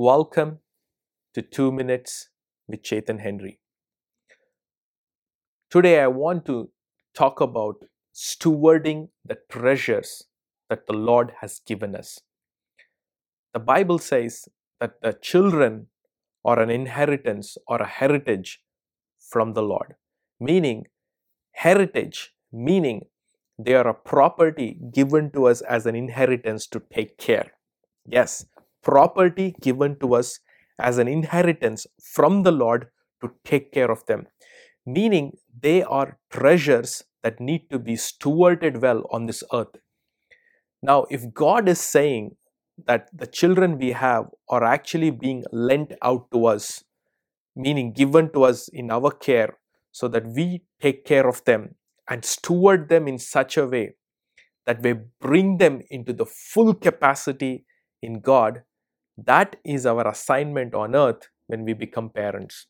Welcome to 2 Minutes with Chetan Henry. Today, I want to talk about stewarding the treasures that the Lord has given us. The Bible says that the children are an inheritance or a heritage from the Lord, meaning heritage, meaning they are a property given to us as an inheritance to take care. Yes, property given to us as an inheritance from the Lord to take care of them, meaning they are treasures that need to be stewarded well on this earth. Now, if God is saying that the children we have are actually being lent out to us, meaning given to us in our care, so that we take care of them and steward them in such a way that we bring them into the full capacity in God, that is our assignment on earth when we become parents.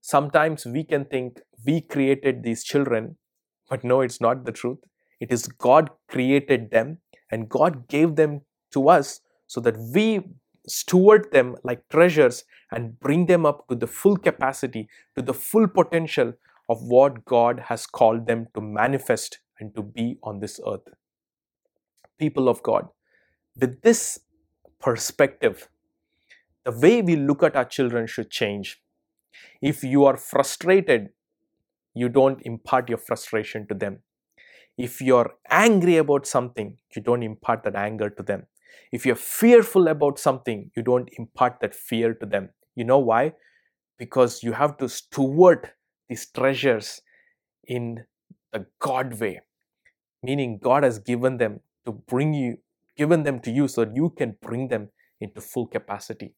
Sometimes we can think we created these children, but no, it's not the truth. It is God created them and God gave them to us so that we steward them like treasures and bring them up to the full capacity, to the full potential of what God has called them to manifest and to be on this earth. People of God, with this perspective, the way we look at our children should change. If you are frustrated, you don't impart your frustration to them. If you're angry about something, you don't impart that anger to them. If you're fearful about something, you don't impart that fear to them. You know why? Because you have to steward these treasures in the God way, meaning God has given them to bring you, given them to you so that you can bring them into full capacity.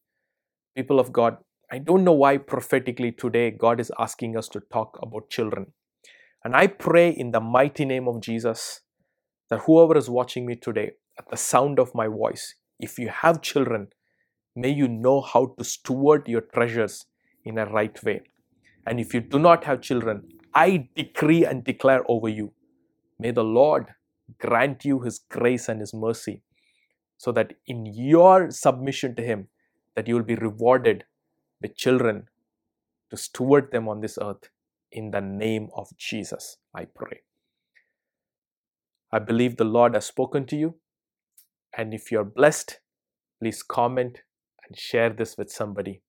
People of God, I don't know why prophetically today God is asking us to talk about children. And I pray in the mighty name of Jesus that whoever is watching me today, at the sound of my voice, if you have children, may you know how to steward your treasures in a right way. And if you do not have children, I decree and declare over you, may the Lord grant you his grace and his mercy so that in your submission to him that you will be rewarded with children to steward them on this earth in the name of Jesus I pray. I believe the Lord has spoken to you and if you're blessed please comment and share this with somebody